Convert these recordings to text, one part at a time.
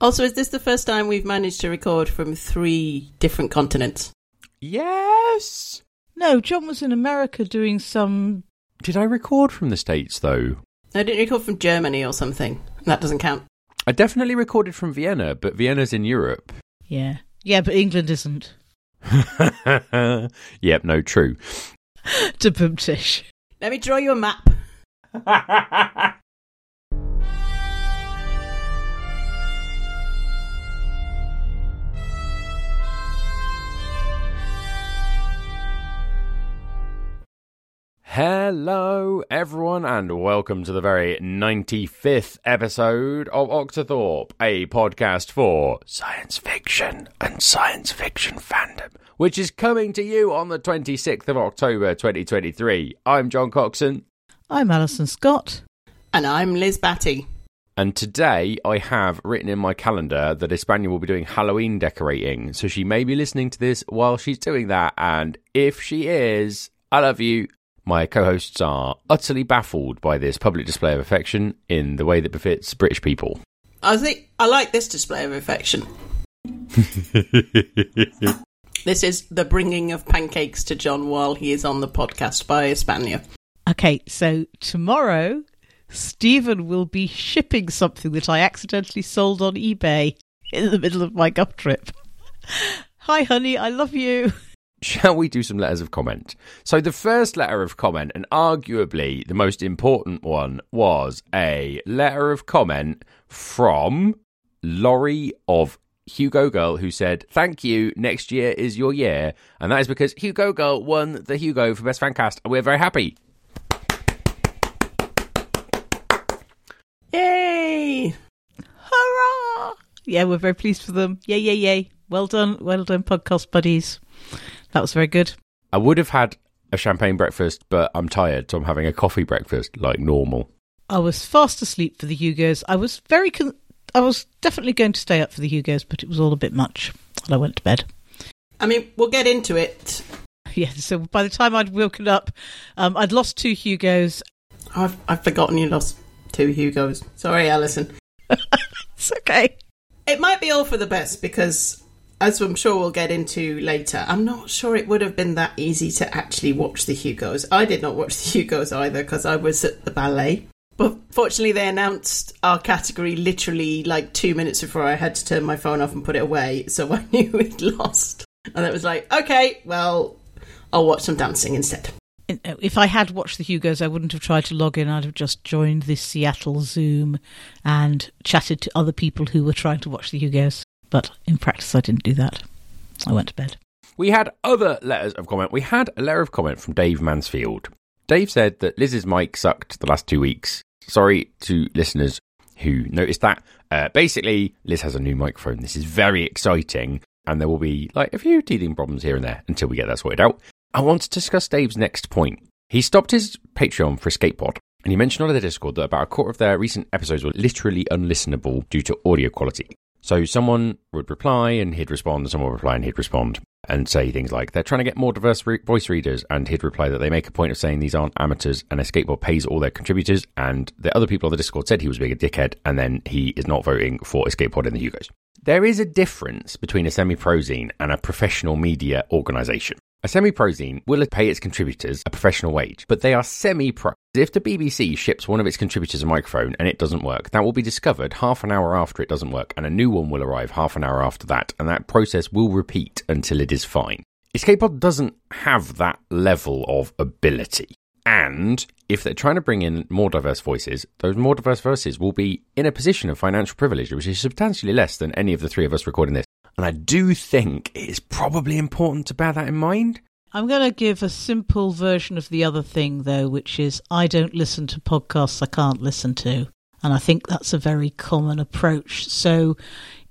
Also, is this the first time we've managed to record from three different continents? Yes. No, John was in America doing some. Did I record from the States though? I didn't record from Germany or something. That doesn't count. I definitely recorded from Vienna, but Vienna's in Europe. Yeah. Yeah, but England isn't. yep, no, true. to Boomtish. Let me draw you a map. Hello, everyone, and welcome to the very 95th episode of Octothorpe, a podcast for science fiction and science fiction fandom, which is coming to you on the 26th of October 2023. I'm John Coxon, I'm Alison Scott. And I'm Liz Batty. and today I have written in my calendar that Espana will be doing Halloween decorating, so she may be listening to this while she's doing that, and if she is, I love you. My co hosts are utterly baffled by this public display of affection in the way that befits British people. I think I like this display of affection. This is the bringing of pancakes to John while he is on the podcast by Espana. Okay, so tomorrow, Stephen will be shipping something that I accidentally sold on eBay in the middle of my golf trip. Hi, honey, I love you. Shall we do some letters of comment? So, the first letter of comment, and arguably the most important one, was a letter of comment from Laurie of Hugo Girl, who said, Thank you, next year is your year. And that is because Hugo Girl won the Hugo for Best Fan Cast, and we're very happy. Yay! Hurrah! Yeah, we're very pleased for them. Yay, yay, yay. Well done, well done, podcast buddies. That was very good. I would have had a champagne breakfast, but I'm tired, so I'm having a coffee breakfast like normal. I was fast asleep for the Hugos. I was very, con- I was definitely going to stay up for the Hugos, but it was all a bit much, and I went to bed. I mean, we'll get into it. Yeah, so by the time I'd woken up, um, I'd lost two Hugos. I've, I've forgotten you lost two Hugos. Sorry, Alison. It's okay. It might be all for the best because, as I'm sure we'll get into later, I'm not sure it would have been that easy to actually watch the Hugos. I did not watch the Hugos either because I was at the ballet. But fortunately, they announced our category literally like two minutes before I had to turn my phone off and put it away, so I knew we'd lost. And it was like, okay, well, I'll watch some dancing instead. Uh, if I had watched the Hugos, I wouldn't have tried to log in. I'd have just joined this Seattle Zoom and chatted to other people who were trying to watch the Hugos. But in practice, I didn't do that. I went to bed. We had other letters of comment. We had a letter of comment from Dave Mansfield. Dave said that Liz's mic sucked the last two weeks. Sorry to listeners who noticed that. Uh, basically, Liz has a new microphone. This is very exciting, and there will be like a few teething problems here and there until we get that sorted out. I want to discuss Dave's next point. He stopped his Patreon for Escape Pod, and he mentioned on the Discord that about a quarter of their recent episodes were literally unlistenable due to audio quality. So someone would reply and he'd respond, someone would reply and he'd respond and say things like, they're trying to get more diverse re- voice readers. And he'd reply that they make a point of saying these aren't amateurs and Escape Pod pays all their contributors. And the other people on the Discord said he was being a dickhead, and then he is not voting for Escape Pod in the Hugos. There is a difference between a semi pro zine and a professional media organization. A semi pro zine will pay its contributors a professional wage, but they are semi pro. If the BBC ships one of its contributors a microphone and it doesn't work, that will be discovered half an hour after it doesn't work, and a new one will arrive half an hour after that, and that process will repeat until it is fine. Escapepod doesn't have that level of ability. And if they're trying to bring in more diverse voices, those more diverse voices will be in a position of financial privilege, which is substantially less than any of the three of us recording this. And I do think it is probably important to bear that in mind. I'm going to give a simple version of the other thing, though, which is I don't listen to podcasts I can't listen to. And I think that's a very common approach. So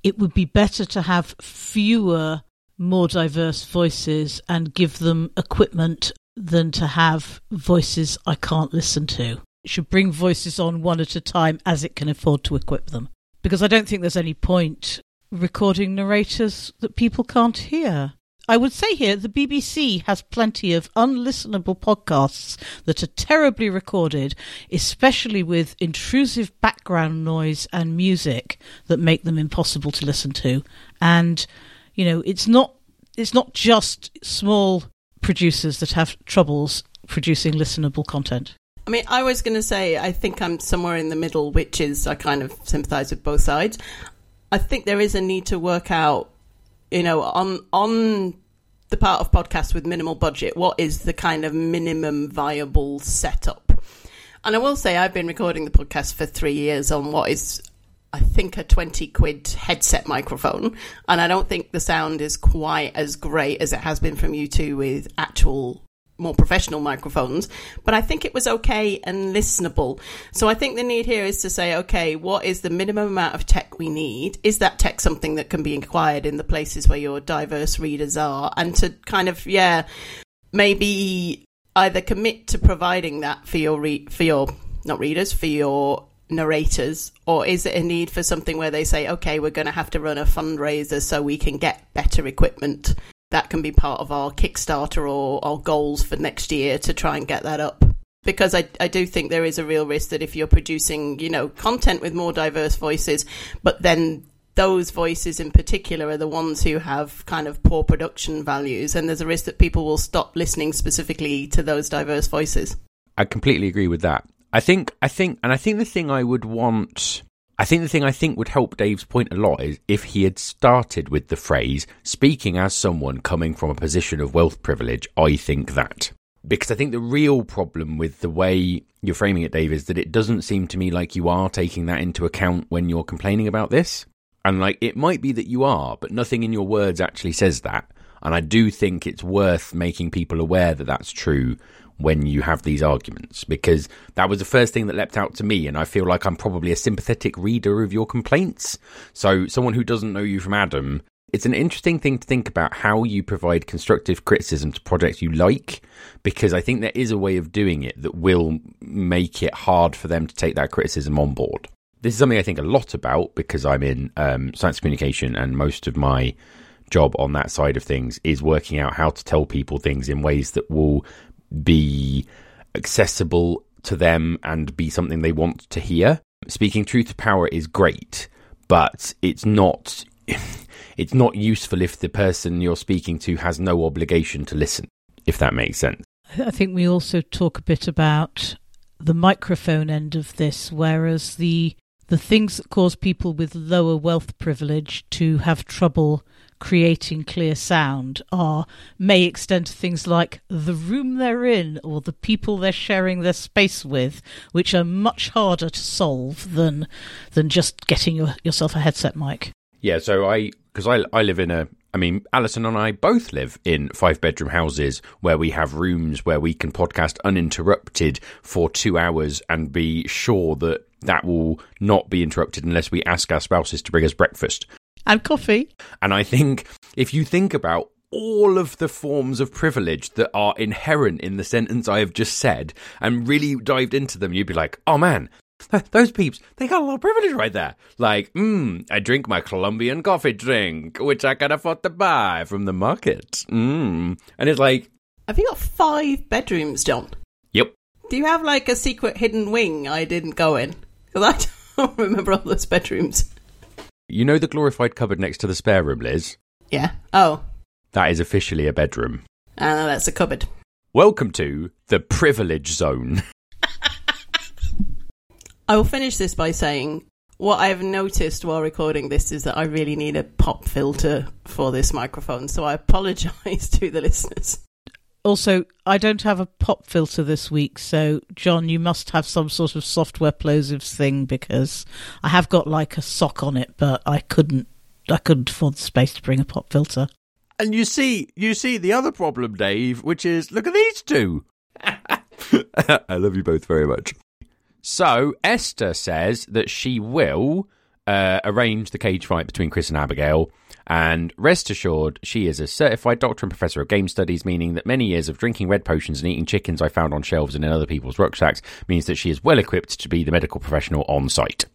it would be better to have fewer, more diverse voices and give them equipment than to have voices I can't listen to. It should bring voices on one at a time as it can afford to equip them. Because I don't think there's any point recording narrators that people can't hear. I would say here the BBC has plenty of unlistenable podcasts that are terribly recorded, especially with intrusive background noise and music that make them impossible to listen to. And you know, it's not it's not just small producers that have troubles producing listenable content. I mean, I was going to say, I think I'm somewhere in the middle, which is I kind of sympathise with both sides. I think there is a need to work out, you know, on on the part of podcasts with minimal budget, what is the kind of minimum viable setup? And I will say, I've been recording the podcast for three years on what is, I think, a 20 quid headset microphone. And I don't think the sound is quite as great as it has been from you two with actual more professional microphones, but I think it was okay and listenable. So I think the need here is to say, okay, what is the minimum amount of tech we need? Is that tech something that can be acquired in the places where your diverse readers are? And to kind of, yeah, maybe either commit to providing that for your re- for your not readers for your narrators or is it a need for something where they say okay we're going to have to run a fundraiser so we can get better equipment that can be part of our Kickstarter or our goals for next year to try and get that up. Because I, I do think there is a real risk that if you're producing, you know, content with more diverse voices, but then those voices in particular are the ones who have kind of poor production values, and there's a risk that people will stop listening specifically to those diverse voices. I completely agree with that. I think, I think, and I think the thing I would want I think the thing I think would help Dave's point a lot is if he had started with the phrase, speaking as someone coming from a position of wealth privilege, I think that. Because I think the real problem with the way you're framing it, Dave, is that it doesn't seem to me like you are taking that into account when you're complaining about this. And like, it might be that you are, but nothing in your words actually says that. And I do think it's worth making people aware that that's true when you have these arguments because that was the first thing that leapt out to me and I feel like I'm probably a sympathetic reader of your complaints. So someone who doesn't know you from Adam, it's an interesting thing to think about how you provide constructive criticism to projects you like because I think there is a way of doing it that will make it hard for them to take that criticism on board. This is something I think a lot about because I'm in um, science communication and most of my job on that side of things is working out how to tell people things in ways that will be accessible to them and be something they want to hear. Speaking truth to power is great, but it's not it's not useful if the person you're speaking to has no obligation to listen, if that makes sense. I think we also talk a bit about the microphone end of this, whereas the the things that cause people with lower wealth privilege to have trouble creating clear sound are may extend to things like the room they're in or the people they're sharing their space with, which are much harder to solve than than just getting your, yourself a headset mic. Yeah, so I because I I live in a I mean, Alison and I both live in five bedroom houses where we have rooms where we can podcast uninterrupted for two hours and be sure that that will not be interrupted unless we ask our spouses to bring us breakfast and coffee. And I think if you think about all of the forms of privilege that are inherent in the sentence I have just said and really dived into them, you'd be like, oh man, those peeps, they got a lot of privilege right there. Like, mmm, I drink my Colombian coffee drink, which I can afford to buy from the market. Mmm. And it's like. Have you got five bedrooms, John? Yep. Do you have like a secret hidden wing I didn't go in? Because I don't remember all those bedrooms. You know the glorified cupboard next to the spare room, Liz? Yeah. Oh. That is officially a bedroom. Ah, no, that's a cupboard. Welcome to the privilege zone. I will finish this by saying what I've noticed while recording this is that I really need a pop filter for this microphone, so I apologise to the listeners. Also, I don't have a pop filter this week, so John, you must have some sort of software plosives thing because I have got like a sock on it, but I couldn't I couldn't afford the space to bring a pop filter. And you see, you see the other problem, Dave, which is look at these two. I love you both very much. So Esther says that she will uh, arrange the cage fight between Chris and Abigail and rest assured, she is a certified doctor and professor of game studies, meaning that many years of drinking red potions and eating chickens I found on shelves and in other people's rucksacks means that she is well equipped to be the medical professional on site.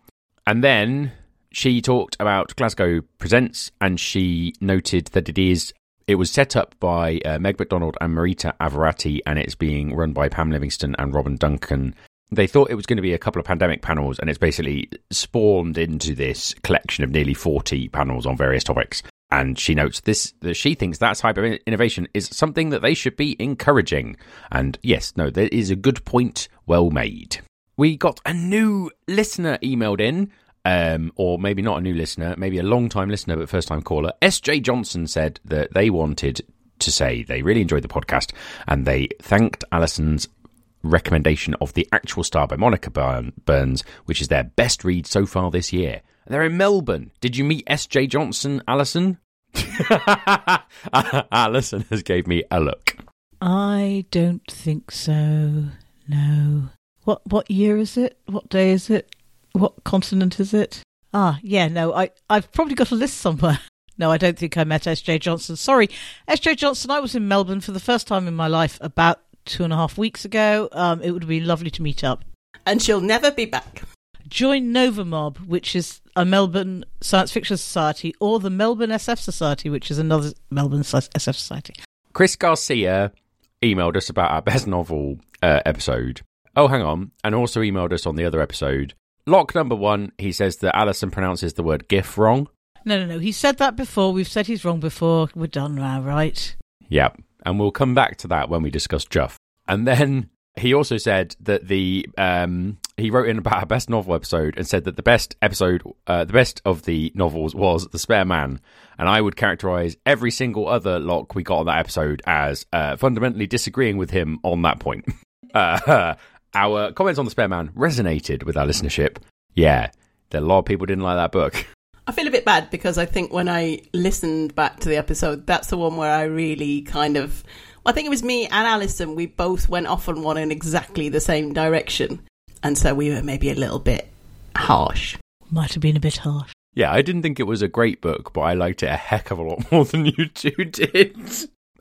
And then she talked about Glasgow Presents and she noted that it is It was set up by uh, Meg McDonald and Marita Averati, and it's being run by Pam Livingston and Robin Duncan. They thought it was going to be a couple of pandemic panels, and it's basically spawned into this collection of nearly 40 panels on various topics. And she notes this that she thinks that type of innovation is something that they should be encouraging. And yes, no, there is a good point, well made. We got a new listener emailed in um, or maybe not a new listener, maybe a long time listener but first time caller. SJ Johnson said that they wanted to say they really enjoyed the podcast and they thanked Alison's recommendation of The Actual Star by Monica Byrne, which is their best read so far this year. They're in Melbourne. Did you meet SJ Johnson, Alison? Alison has gave me a look. I don't think so. No. What what year is it? What day is it? What continent is it? Ah, yeah, no, I, I've probably got a list somewhere. No, I don't think I met SJ Johnson. Sorry, SJ Johnson, I was in Melbourne for the first time in my life about two and a half weeks ago. Um, it would be lovely to meet up. And she'll never be back. Join Nova Mob, which is a Melbourne Science Fiction Society, or the Melbourne SF Society, which is another Melbourne SF Society. Chris Garcia emailed us about our best novel uh, episode. Oh, hang on. And also emailed us on the other episode LoC number one, he says that Alison pronounces the word GIF wrong. No, no, no. He said that before. We've said he's wrong before. We're done now, right? Yep. And we'll come back to that when we discuss GUFF. And then he also said that the um, he wrote in about our best novel episode and said that the best episode, uh, the best of the novels was The Spare Man. And I would characterize every single other LoC we got on that episode as uh, fundamentally disagreeing with him on that point. Uh, our comments on The Spare Man resonated with our listenership. Yeah, a lot of people didn't like that book. I feel a bit bad because I think when I listened back to the episode, that's the one where I really kind of. I think it was me and Alison. We both went off on one in exactly the same direction. And so we were maybe a little bit harsh. Might have been a bit harsh. Yeah, I didn't think it was a great book, but I liked it a heck of a lot more than you two did.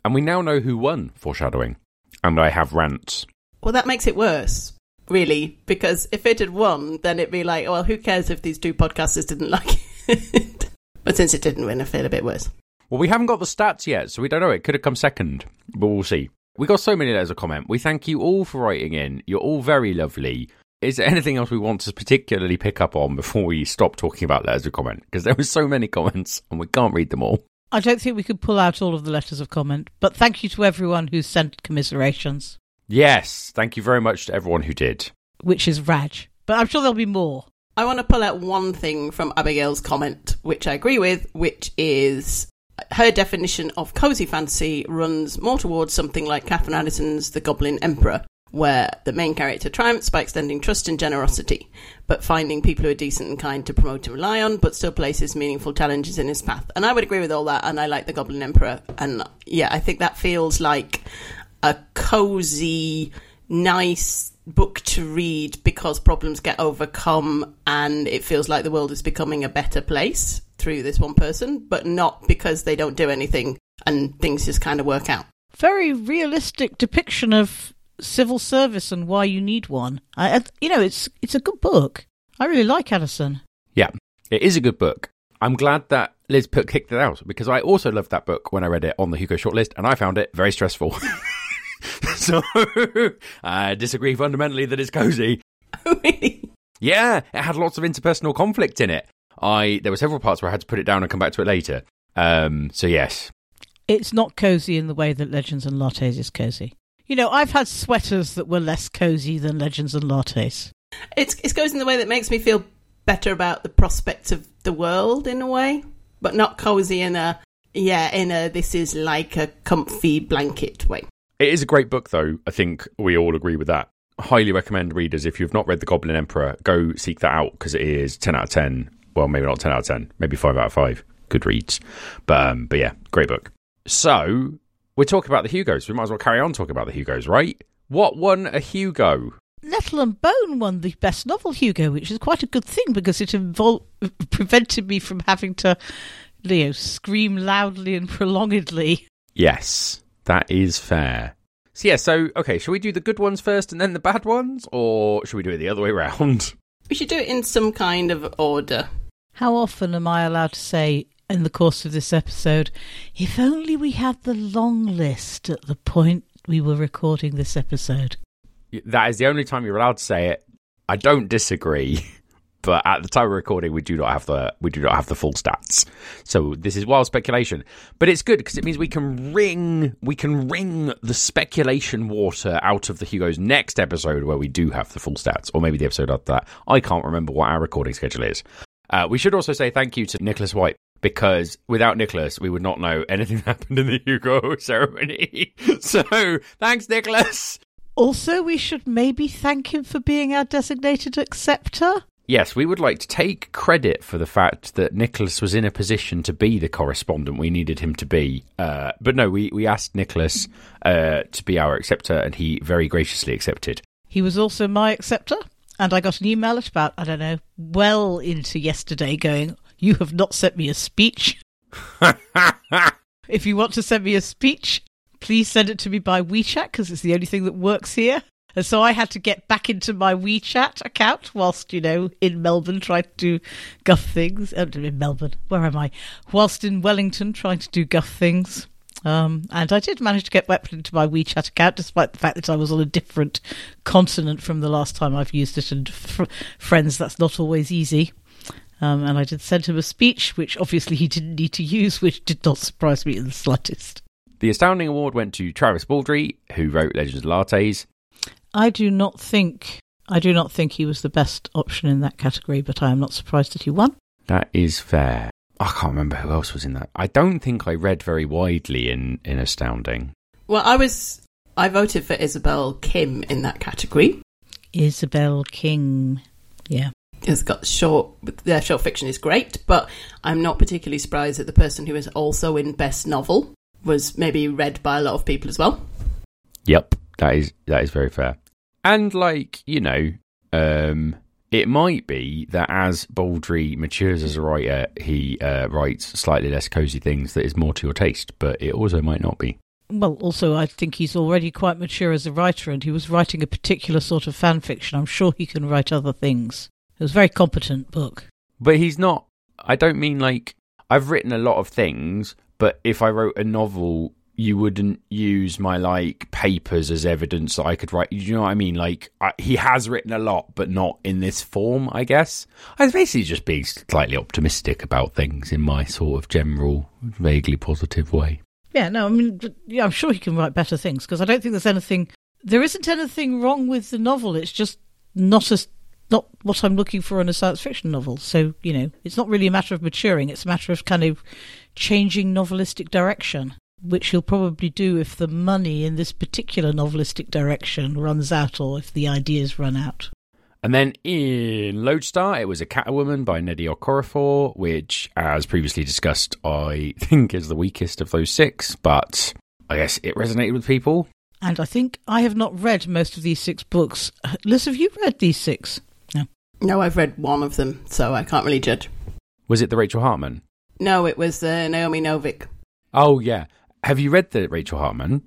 And we now know who won foreshadowing. And I have rants. Well, that makes it worse, really, because if it had won, then it'd be like, well, who cares if these two podcasters didn't like it? but since it didn't win, I feel a bit worse. Well, we haven't got the stats yet, so we don't know. It could have come second, but we'll see. We got so many letters of comment. We thank you all for writing in. You're all very lovely. Is there anything else we want to particularly pick up on before we stop talking about letters of comment? Because there were so many comments and we can't read them all. I don't think we could pull out all of the letters of comment, but thank you to everyone who sent commiserations. Yes, thank you very much to everyone who did. Which is Raj. But I'm sure there'll be more. I want to pull out one thing from Abigail's comment, which I agree with, which is her definition of cozy fantasy runs more towards something like Katherine Addison's The Goblin Emperor, where the main character triumphs by extending trust and generosity, but finding people who are decent and kind to promote and rely on, but still places meaningful challenges in his path. And I would agree with all that, and I like The Goblin Emperor. And yeah, I think that feels like a cozy, nice book to read because problems get overcome and it feels like the world is becoming a better place through this one person, but not because they don't do anything and things just kind of work out. Very realistic depiction of civil service and why you need one. I, you know, it's it's a good book. I really like Addison. Yeah, it is a good book. I'm glad that Liz put kicked it out because I also loved that book when I read it on the Hugo shortlist and I found it very stressful. so I disagree fundamentally that it's cozy. really? Yeah, it had lots of interpersonal conflict in it. I there were several parts where I had to put it down and come back to it later. Um, so yes, it's not cozy in the way that Legends and Lattes is cozy. You know, I've had sweaters that were less cozy than Legends and Lattes. It's it's cozy in the way that makes me feel better about the prospects of the world in a way, but not cozy in a yeah in a this is like a comfy blanket way. It is a great book, though. I think we all agree with that. Highly recommend readers if you've not read The Goblin Emperor, go seek that out because it is ten out of ten. Well, maybe not ten out of ten, maybe five out of five. Good reads, but um, but yeah, great book. So we're talking about the Hugos. We might as well carry on talking about the Hugos, right? What won a Hugo? Nettle and Bone won the Best Novel Hugo, which is quite a good thing because it involved prevented me from having to, you know, scream loudly and prolongedly. Yes, that is fair. So yeah, so okay, shall we do the good ones first and then the bad ones, or should we do it the other way around? We should do it in some kind of order. How often am I allowed to say in the course of this episode, if only we had the long list at the point we were recording this episode. That is the only time you're allowed to say it. I don't disagree, but at the time of recording, we do not have the we do not have the full stats. So this is wild speculation, but it's good because it means we can wring we can wring the speculation water out of the Hugo's next episode where we do have the full stats, or maybe the episode after that. I can't remember what our recording schedule is. Uh, we should also say thank you to Nicholas Whyte because without Nicholas, we would not know anything happened in the Hugo ceremony. so thanks, Nicholas. Also, we should maybe thank him for being our designated acceptor. Yes, we would like to take credit for the fact that Nicholas was in a position to be the correspondent we needed him to be. Uh, but no, we, we asked Nicholas uh, to be our acceptor, and he very graciously accepted. He was also my acceptor, and I got an email at about, I don't know, well into yesterday going, You have not sent me a speech. if you want to send me a speech, please send it to me by WeChat because it's the only thing that works here. And so I had to get back into my WeChat account whilst, you know, in Melbourne trying to do GUFF things. Uh, in Melbourne, where am I? Whilst in Wellington trying to do GUFF things. Um, and I did manage to get back into my WeChat account, despite the fact that I was on a different continent from the last time I've used it. And friends, that's not always easy. Um, and I did send him a speech, which obviously he didn't need to use, which did not surprise me in the slightest. The astounding award went to Travis Baldree, who wrote Legends of Lattes. I do not think I do not think he was the best option in that category, but I am not surprised that he won. That is fair. I can't remember who else was in that. I don't think I read very widely in in Astounding. Well, I was I voted for Isabel Kim in that category. Isabel King, yeah. It's got short. Their short fiction is great, but I'm not particularly surprised that the person who is also in Best Novel was maybe read by a lot of people as well. Yep, that is that is very fair. And like you know, um, it might be that as Baldree matures as a writer, he uh, writes slightly less cozy things that is more to your taste. But it also might not be. Well, also, I think he's already quite mature as a writer, and he was writing a particular sort of fan fiction. I'm sure he can write other things. It was a very competent book. But he's not. I don't mean like I've written a lot of things, but if I wrote a novel, you wouldn't use my like papers as evidence that I could write. You know what I mean? Like I, he has written a lot, but not in this form. I guess I was basically just being slightly optimistic about things in my sort of general, vaguely positive way. Yeah, no, I mean, yeah, I'm sure he can write better things because I don't think there's anything. There isn't anything wrong with the novel. It's just not as not what I'm looking for in a science fiction novel. So you know, it's not really a matter of maturing. It's a matter of kind of changing novelistic direction, which he'll probably do if the money in this particular novelistic direction runs out or if the ideas run out. And then in Lodestar, it was Akata Woman by Nnedi Okorafor, which, as previously discussed, I think is the weakest of those six, but I guess it resonated with people. And I think I have not read most of these six books. Liz, have you read these six? No. No, I've read one of them, so I can't really judge. Was it the Rachel Hartman? No, it was uh, Naomi Novik. Oh, yeah. Have you read the Rachel Hartman?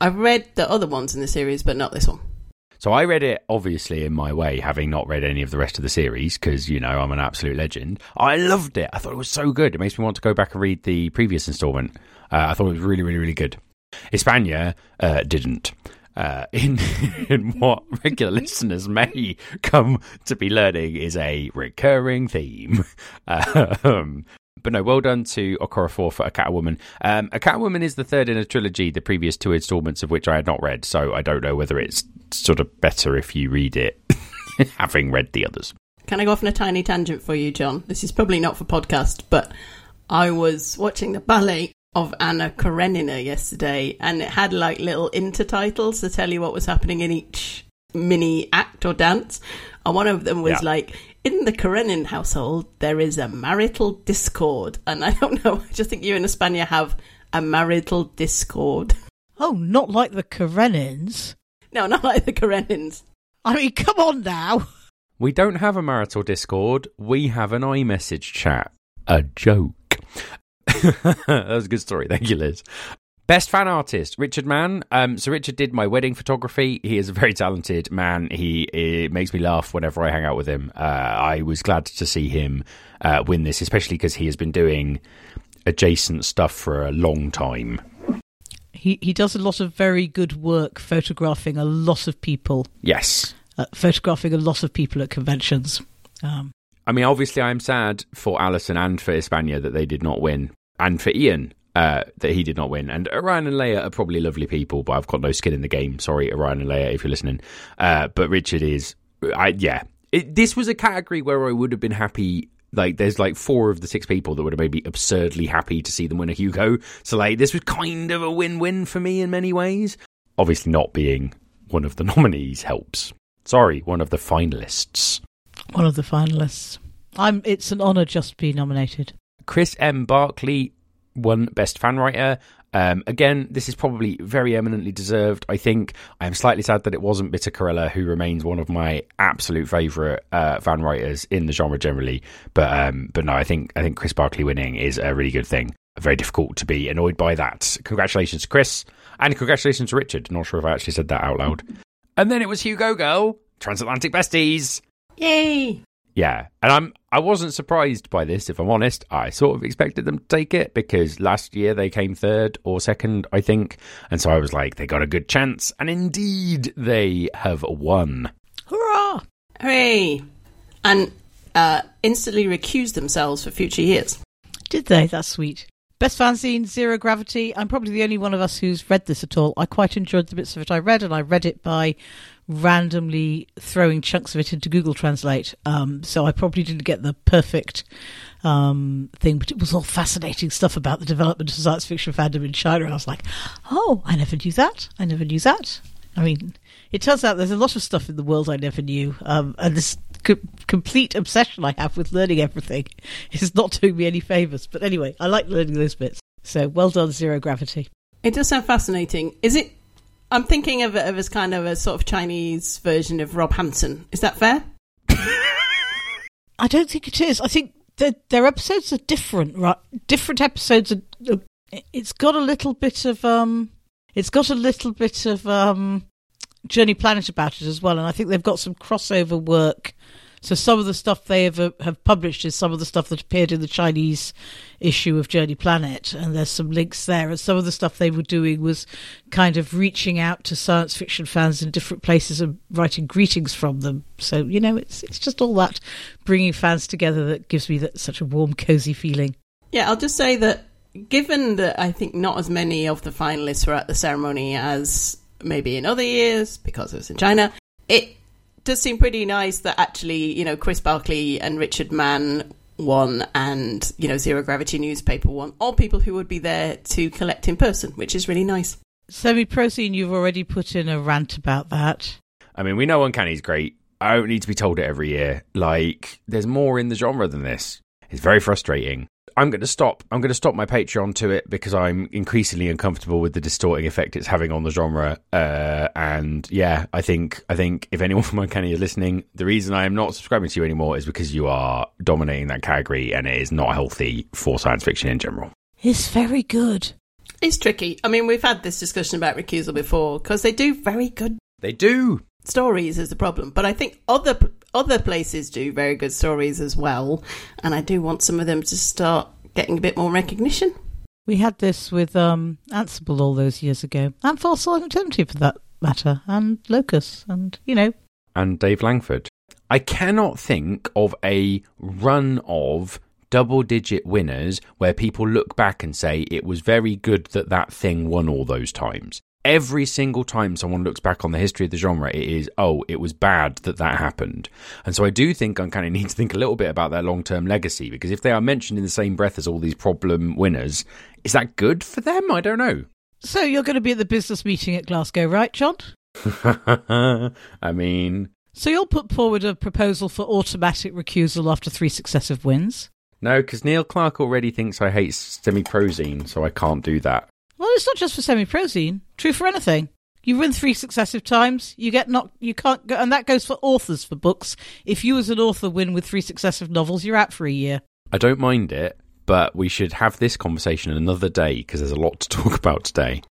I've read the other ones in the series, but not this one. So I read it obviously in my way, having not read any of the rest of the series because you know I'm an absolute legend. I loved it. I thought it was so good. It makes me want to go back and read the previous installment. Uh, I thought it was really, really, really good. Espana uh, didn't. Uh, in in what regular listeners may come to be learning is a recurring theme. Um, but no, well done to Okorafor for Akata Woman. Um, Akata Woman is the third in a trilogy, the previous two installments of which I had not read, so I don't know whether it's sort of better if you read it having read the others. Can I go off on a tiny tangent for you, John? This is probably not for podcast, but I was watching the ballet of Anna Karenina yesterday, and it had like little intertitles to tell you what was happening in each mini act or dance. And one of them was Yeah. like, in the Karenin household, there is a marital discord. And I don't know, I just think you and Espana have a marital discord. Oh, not like the Karenins. No, not like the Karenins. I mean, come on now. We don't have a marital discord, we have an iMessage chat. A joke. that was a good story. Thank you, Liz. Best fan artist, Richard Man. Um, so Richard did my wedding photography. He is a very talented man. He it makes me laugh whenever I hang out with him. Uh, I was glad to see him uh, win this, especially because he has been doing adjacent stuff for a long time. He he does a lot of very good work photographing a lot of people, Yes. uh, photographing a lot of people at conventions. Um, I mean, obviously, I'm sad for Alison and for Espana that they did not win, and for Iain uh, that he did not win. And Orion and Laya are probably lovely people, but I've got no skin in the game. Sorry, Orion and Laya, if you're listening. Uh, but Richard is, I yeah. It, this was a category where I would have been happy. Like, there's like four of the six people that would have made me absurdly happy to see them win a Hugo. So, like, this was kind of a win-win for me in many ways. Obviously, not being one of the nominees helps. Sorry, one of the finalists. one of the finalists. I'm. It's an honour just to be nominated. Chris M. Barkley won Best Fan Writer. Um, again, this is probably very eminently deserved. I think I am slightly sad that it wasn't Bitter Karella, who remains one of my absolute favourite uh, fan writers in the genre generally. But um, but no, I think I think Chris Barkley winning is a really good thing. Very difficult to be annoyed by that. Congratulations, Chris, and congratulations, Richard. Not sure if I actually said that out loud. And then it was Hugo Girl, Transatlantic Besties. Yay! Yeah, and I'm I wasn't surprised by this if I'm honest. I sort of expected them to take it because last year they came third or second, I think, and so I was like they got a good chance, and indeed they have won. Hurrah! Hooray! And uh, instantly recused themselves for future years. Did they? That's sweet. Best fanzine, Zero Gravity. I'm probably the only one of us who's read this at all. I quite enjoyed the bits of it I read, and I read it by randomly throwing chunks of it into Google Translate. Um, so I probably didn't get the perfect um, thing, but it was all fascinating stuff about the development of science fiction fandom in China. And I was like, oh, I never knew that. I never knew that. I mean, it turns out there's a lot of stuff in the world I never knew, um, and this co- complete obsession I have with learning everything is not doing me any favors. But anyway, I like learning those bits. So well done, Zero Gravity. It does sound fascinating. Is it? I'm thinking of it as kind of a sort of Chinese version of Rob Hansen. Is that fair? I don't think it is. I think their episodes are different, right? Different episodes are. It's got a little bit of um, it's got a little bit of um, Journey Planet about it as well, and I think they've got some crossover work. So some of the stuff they have uh, have published is some of the stuff that appeared in the Chinese issue of Journey Planet, and there's some links there. And some of the stuff they were doing was kind of reaching out to science fiction fans in different places and writing greetings from them. So you know, it's it's just all that bringing fans together that gives me that such a warm, cozy feeling. Yeah, I'll just say that given that I think not as many of the finalists were at the ceremony as maybe in other years because it was in China, it does seem pretty nice that actually, you know, Chris Barkley and Richard Man won and, you know, Zero Gravity Newspaper won. All people who would be there to collect in person, which is really nice. Semi Prozine, you've already put in a rant about that. I mean, we know Uncanny's great. I don't need to be told it every year. Like, there's more in the genre than this. It's very frustrating. I'm going to stop. I'm going to stop my Patreon to it because I'm increasingly uncomfortable with the distorting effect it's having on the genre. Uh, and yeah, I think I think if anyone from Uncanny is listening, the reason I am not subscribing to you anymore is because you are dominating that category, and it is not healthy for science fiction in general. It's very good. It's tricky. I mean, we've had this discussion about recusal before because they do very good They do. stories is the problem, but I think other other places do very good stories as well, and I do want some of them to start getting a bit more recognition. We had this with um, Ansible all those years ago, and Fossil Eternity for that matter, and Locus, and you know, and Dave Langford. I cannot think of a run of double digit winners where people look back and say it was very good that that thing won all those times. Every single time someone looks back on the history of the genre, it is, oh, it was bad that that happened. And so I do think Uncanny need to think a little bit about their long term legacy because if they are mentioned in the same breath as all these problem winners, is that good for them? I don't know. So you're going to be at the business meeting at Glasgow, right, John? I mean, So you'll put forward a proposal for automatic recusal after three successive wins. no, because Neil Clarke already thinks I hate semi-prozine, so I can't do that. Well, it's not just for semi-prozine. True for anything. You win three successive times, you get not, you can't go, and that goes for authors for books. If you as an author win with three successive novels, you're out for a year. I don't mind it, but we should have this conversation another day because there's a lot to talk about today.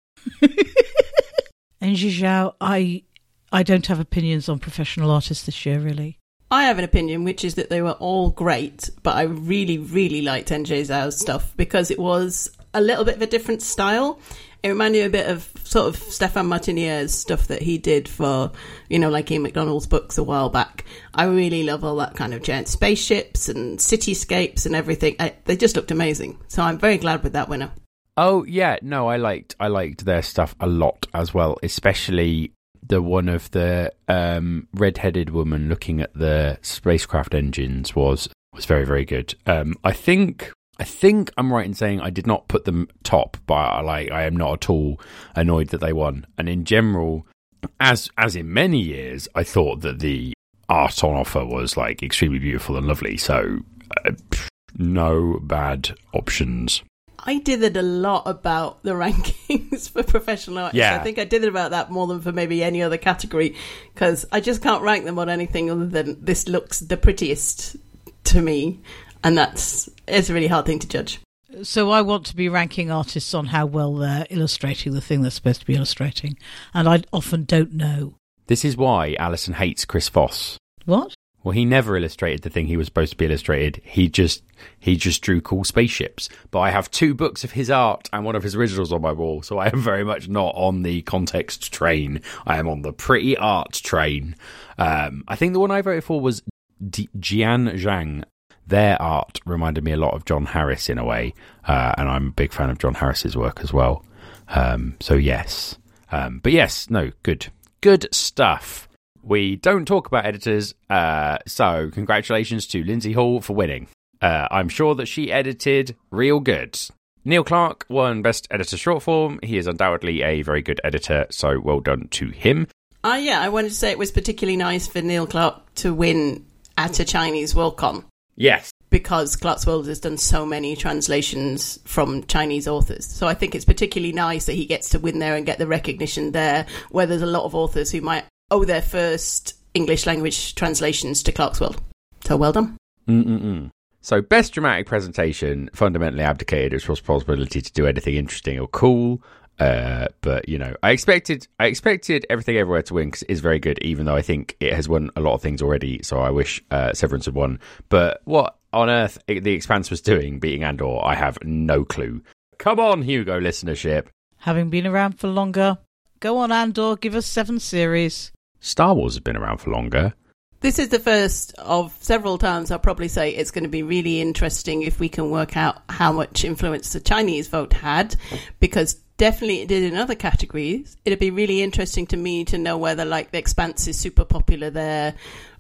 And Zhao, I, I don't have opinions on professional artists this year, really. I have an opinion, which is that they were all great, but I really, really liked NJ Zhao's stuff because it was a little bit of a different style. It reminded me a bit of sort of Stephan Martiniere's stuff that he did for, you know, like Ian McDonald's books a while back. I really love all that kind of giant spaceships and cityscapes and everything. I, they just looked amazing. So I'm very glad with that winner. Oh yeah, no, I liked I liked their stuff a lot as well, especially the one of the um, red-headed woman looking at the spacecraft engines was was very very good. Um, I think I think I'm right in saying I did not put them top, but I, like I am not at all annoyed that they won. And in general, as as in many years, I thought that the art on offer was like extremely beautiful and lovely. So uh, no bad options. I did it a lot about the rankings for professional artists. Yeah. I think I did it about that more than for maybe any other category because I just can't rank them on anything other than this looks the prettiest to me, and that's it's a really hard thing to judge. So I want to be ranking artists on how well they're illustrating the thing they're supposed to be illustrating, and I often don't know. This is why Alison hates Chris Foss. What? Well, he never illustrated the thing he was supposed to be illustrated. He just he just drew cool spaceships. But I have two books of his art and one of his originals on my wall, so I am very much not on the context train. I am on the pretty art train. Um, I think the one I voted for was D- Jian Zhang. Their art reminded me a lot of John Harris in a way, uh, and I'm a big fan of John Harris's work as well. Um, so yes, um, but yes, no, good, good stuff. We don't talk about editors, uh, so congratulations to Lindsey Hall for winning. Uh, I'm sure that she edited real good. Neil Clarke won Best Editor Short Form. He is undoubtedly a very good editor, so well done to him. Ah, yeah, I wanted to say it was particularly nice for Neil Clarke to win at a Chinese Worldcon Yes. because Clarkesworld has done so many translations from Chinese authors. So I think it's particularly nice that he gets to win there and get the recognition there, where there's a lot of authors who might owe their first English language translations to Clarkesworld. So well done. Mm-mm-mm. So, best dramatic presentation fundamentally abdicated its responsibility to do anything interesting or cool. Uh, but you know, I expected I expected everything everywhere to win because it is very good, even though I think it has won a lot of things already. So I wish uh, Severance had won. But what on earth the Expanse was doing beating Andor, I have no clue. Come on, Hugo listenership. Having been around for longer, go on, Andor, give us seven series. Star Wars has been around for longer. This is the first of several times I'll probably say it's going to be really interesting if we can work out how much influence the Chinese vote had, because definitely it did in other categories. It'd be really interesting to me to know whether, like, The Expanse is super popular there,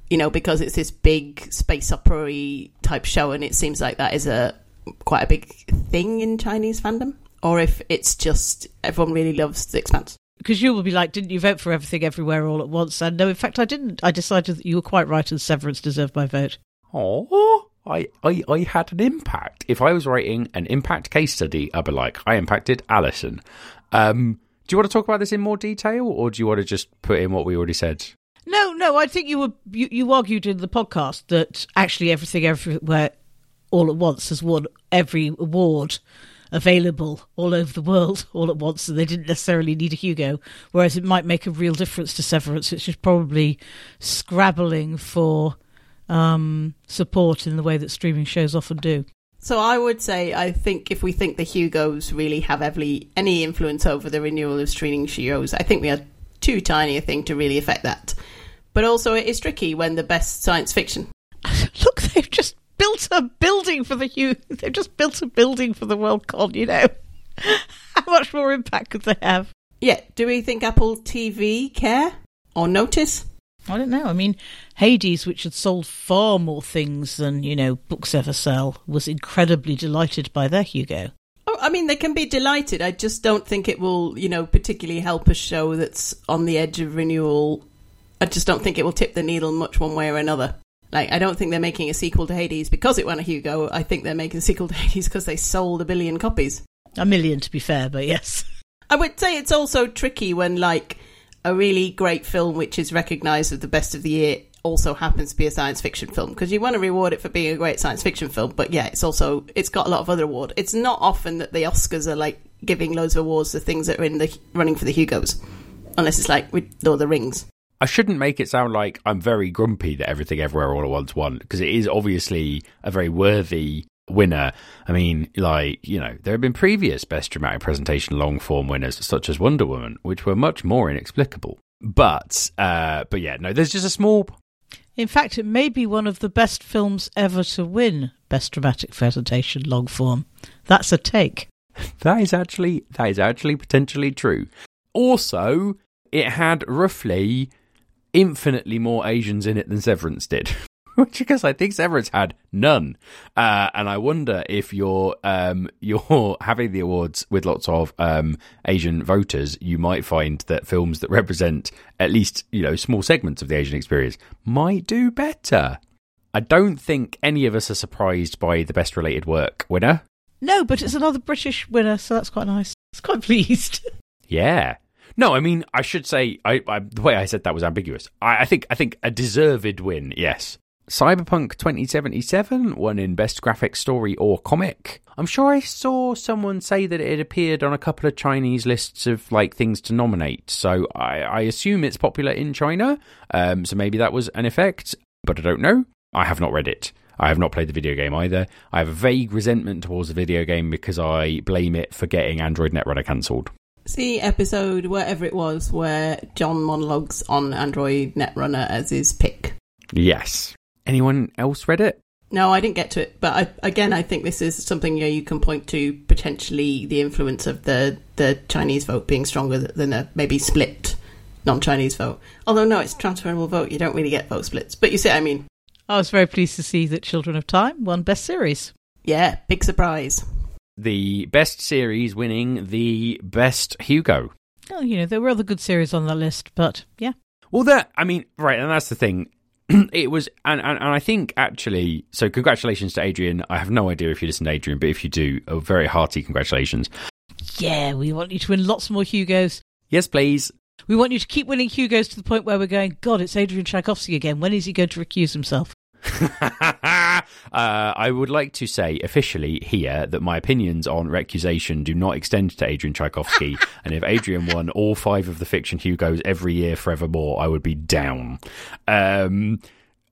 you know, because it's this big space opera type show, and it seems like that is a quite a big thing in Chinese fandom, or if it's just everyone really loves The Expanse. Because you will be like, didn't you vote for everything everywhere all at once? And no, in fact, I didn't. I decided that you were quite right and Severance deserved my vote. Oh, I, I, I had an impact. If I was writing an impact case study, I'd be like, I impacted Alison. Um, do you want to talk about this in more detail, or do you want to just put in what we already said? No, no, I think you were you, you argued in the podcast that actually everything everywhere all at once has won every award available all over the world all at once, and they didn't necessarily need a Hugo. Whereas it might make a real difference to Severance, which is probably scrabbling for um, support in the way that streaming shows often do. So I would say I think if we think the Hugos really have heavily any influence over the renewal of streaming shows, I think we are too tiny a thing to really affect that. But also it is tricky when the best science fiction. Look, they've just built a building for the Hugh. They've just built a building for the Worldcon. You know, how much more impact could they have? Yeah, do we think Apple TV care or notice? I don't know. I mean, Hades, which had sold far more things than you know books ever sell, was incredibly delighted by their Hugo. Oh, I mean, they can be delighted. I just don't think it will, you know, particularly help a show that's on the edge of renewal. I just don't think it will tip the needle much one way or another. Like, I don't think they're making a sequel to Hades because it won a Hugo. I think they're making a sequel to Hades because they sold a billion copies. A million, to be fair, but yes. I would say it's also tricky when, like, a really great film which is recognised as the best of the year also happens to be a science fiction film because you want to reward it for being a great science fiction film but yeah it's also it's got a lot of other award. It's not often that the oscars are like giving loads of awards to things that are in the running for the hugos unless it's like with lord of the rings. I shouldn't make it sound like I'm very grumpy that Everything Everywhere All at Once won because it is obviously a very worthy winner. I mean, like, you know, there have been previous Best Dramatic Presentation long form winners, such as Wonder Woman, which were much more inexplicable. But, uh, but yeah, no, there's just a small. In fact, it may be one of the best films ever to win Best Dramatic Presentation long form. That's a take. That is actually that is actually potentially true. Also, it had roughly infinitely more Asians in it than Severance did. Which because I think Severance had none, uh, and I wonder if you're um, you're having the awards with lots of um, Asian voters, you might find that films that represent at least you know small segments of the Asian experience might do better. I don't think any of us are surprised by the best related work winner. No, but it's another British winner, so that's quite nice. It's quite pleased. Yeah. No, I mean, I should say I, I, the way I said that was ambiguous. I, I think I think a deserved win. Yes. Cyberpunk 2077 won in Best Graphic Story or Comic. I'm sure I saw someone say that it appeared on a couple of Chinese lists of like things to nominate. So I, I assume it's popular in China. Um, so maybe that was an effect, but I don't know. I have not read it. I have not played the video game either. I have a vague resentment towards the video game because I blame it for getting Android Netrunner cancelled. See episode wherever it was where John monologues on Android Netrunner as his pick. Yes. Anyone else read it? No, I didn't get to it, but I, again, I think this is something you, know, you can point to potentially the influence of the the Chinese vote being stronger than a maybe split non-Chinese vote. Although no, it's transferable vote; you don't really get vote splits. But you see, what I mean, I was very pleased to see that Children of Time won Best Series. yeah, big surprise. The best series winning the best Hugo. Oh, you know, there were other good series on the list, but yeah. Well, that I mean, right, and that's the thing. it was, and, and and I think actually, so congratulations to Adrian. I have no idea if you listen to Adrian, but if you do, a very hearty congratulations. Yeah, we want you to win lots more Hugos. Yes, please. We want you to keep winning Hugos to the point where we're going, God, it's Adrian Tchaikovsky again. When is he going to recuse himself? uh, I would like to say officially here that my opinions on recusation do not extend to Adrian Tchaikovsky. and if Adrian won all five of the fiction Hugos every year forevermore, I would be down. Um,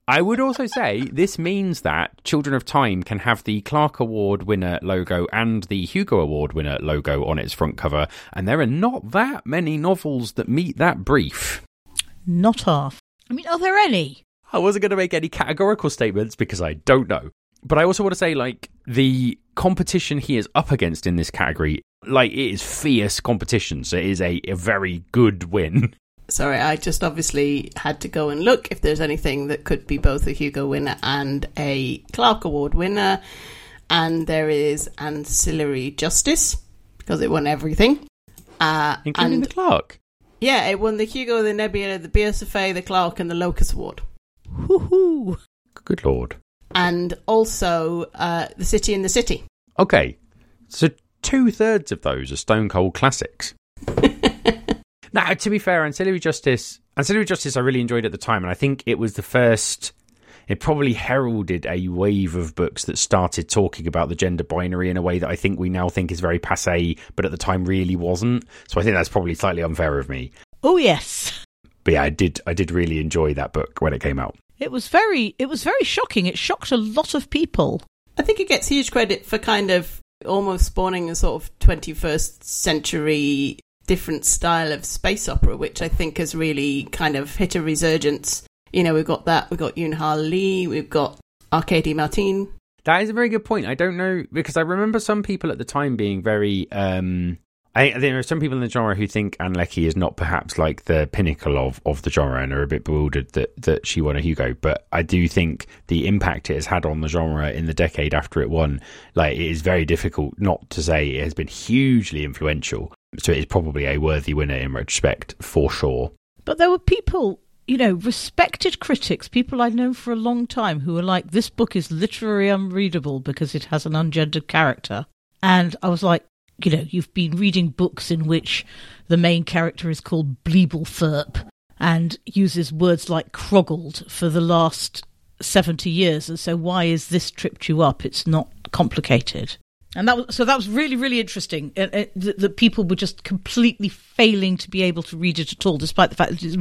I would also say this means that Children of Time can have the Clarke Award winner logo and the Hugo Award winner logo on its front cover, and there are not that many novels that meet that brief. Not half. I mean, are there any? I wasn't going to make any categorical statements because I don't know. But I also want to say, like, the competition he is up against in this category, like, it is fierce competition. So it is a, a very good win. Sorry, I just obviously had to go and look if there's anything that could be both a Hugo winner and a Clarke Award winner. And there is Ancillary Justice because it won everything. Uh, Including and the Clarke. yeah, it won the Hugo, the Nebula, the BSFA, the Clarke, and the Locus Award. Woohoo! Good lord. And also uh, the City in the City. Okay. So two thirds of those are Stone Cold classics. now, to be fair, Ancillary Justice, Ancillary Justice, I really enjoyed at the time, and I think it was the first. It probably heralded a wave of books that started talking about the gender binary in a way that I think we now think is very passe, but at the time really wasn't. So I think that's probably slightly unfair of me. Oh yes. But yeah, I did. I did really enjoy that book when it came out. It was very it was very shocking. It shocked a lot of people. I think it gets huge credit for kind of almost spawning a sort of 21st century different style of space opera, which I think has really kind of hit a resurgence. You know, we've got that, we've got Yoon Ha Lee, we've got Arkady Martine. That is a very good point. I don't know because I remember some people at the time being very. Um, I there are some people in the genre who think Ann Leckie is not perhaps like the pinnacle of, of the genre and are a bit bewildered that, that she won a Hugo. But I do think the impact it has had on the genre in the decade after it won, like it is very difficult not to say it has been hugely influential. So it is probably a worthy winner in retrospect for sure. But there were people, you know, respected critics, people I'd known for a long time who were like, this book is literally unreadable because it has an ungendered character. And I was like, you know, you've been reading books in which the main character is called Bleeblethurp and uses words like croggled for the last 70 years. And so why is this tripped you up? It's not complicated. And that was so that was really really interesting. Uh, uh, that, that people were just completely failing to be able to read it at all, despite the fact that it's,